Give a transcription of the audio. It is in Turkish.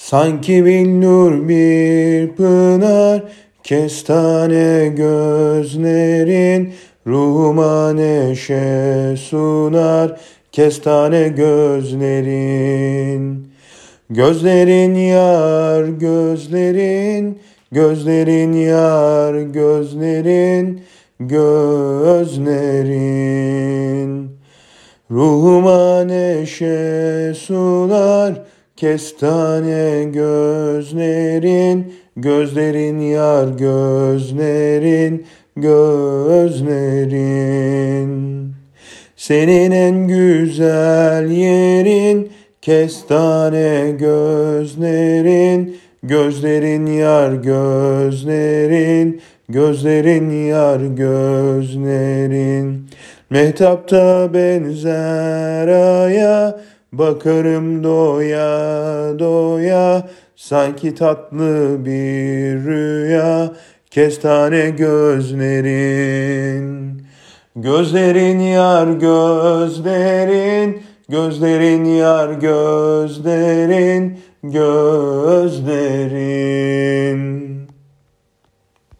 Sanki billur bir pınar Kestane gözlerin Ruhuma neşe sunar. Kestane gözlerin Gözlerin yar gözlerin Gözlerin yar gözlerin Gözlerin. Ruhuma neşe sunar Kestane gözlerin, gözlerin yar gözlerin, gözlerin. Senin en güzel yerin, kestane gözlerin, gözlerin yar gözlerin, gözlerin yar gözlerin. Mehtapta benzer aya, Bakarım doya doya sanki tatlı bir rüya. Kestane gözlerin Gözlerin yar gözlerin gözlerin yar gözlerin gözlerin.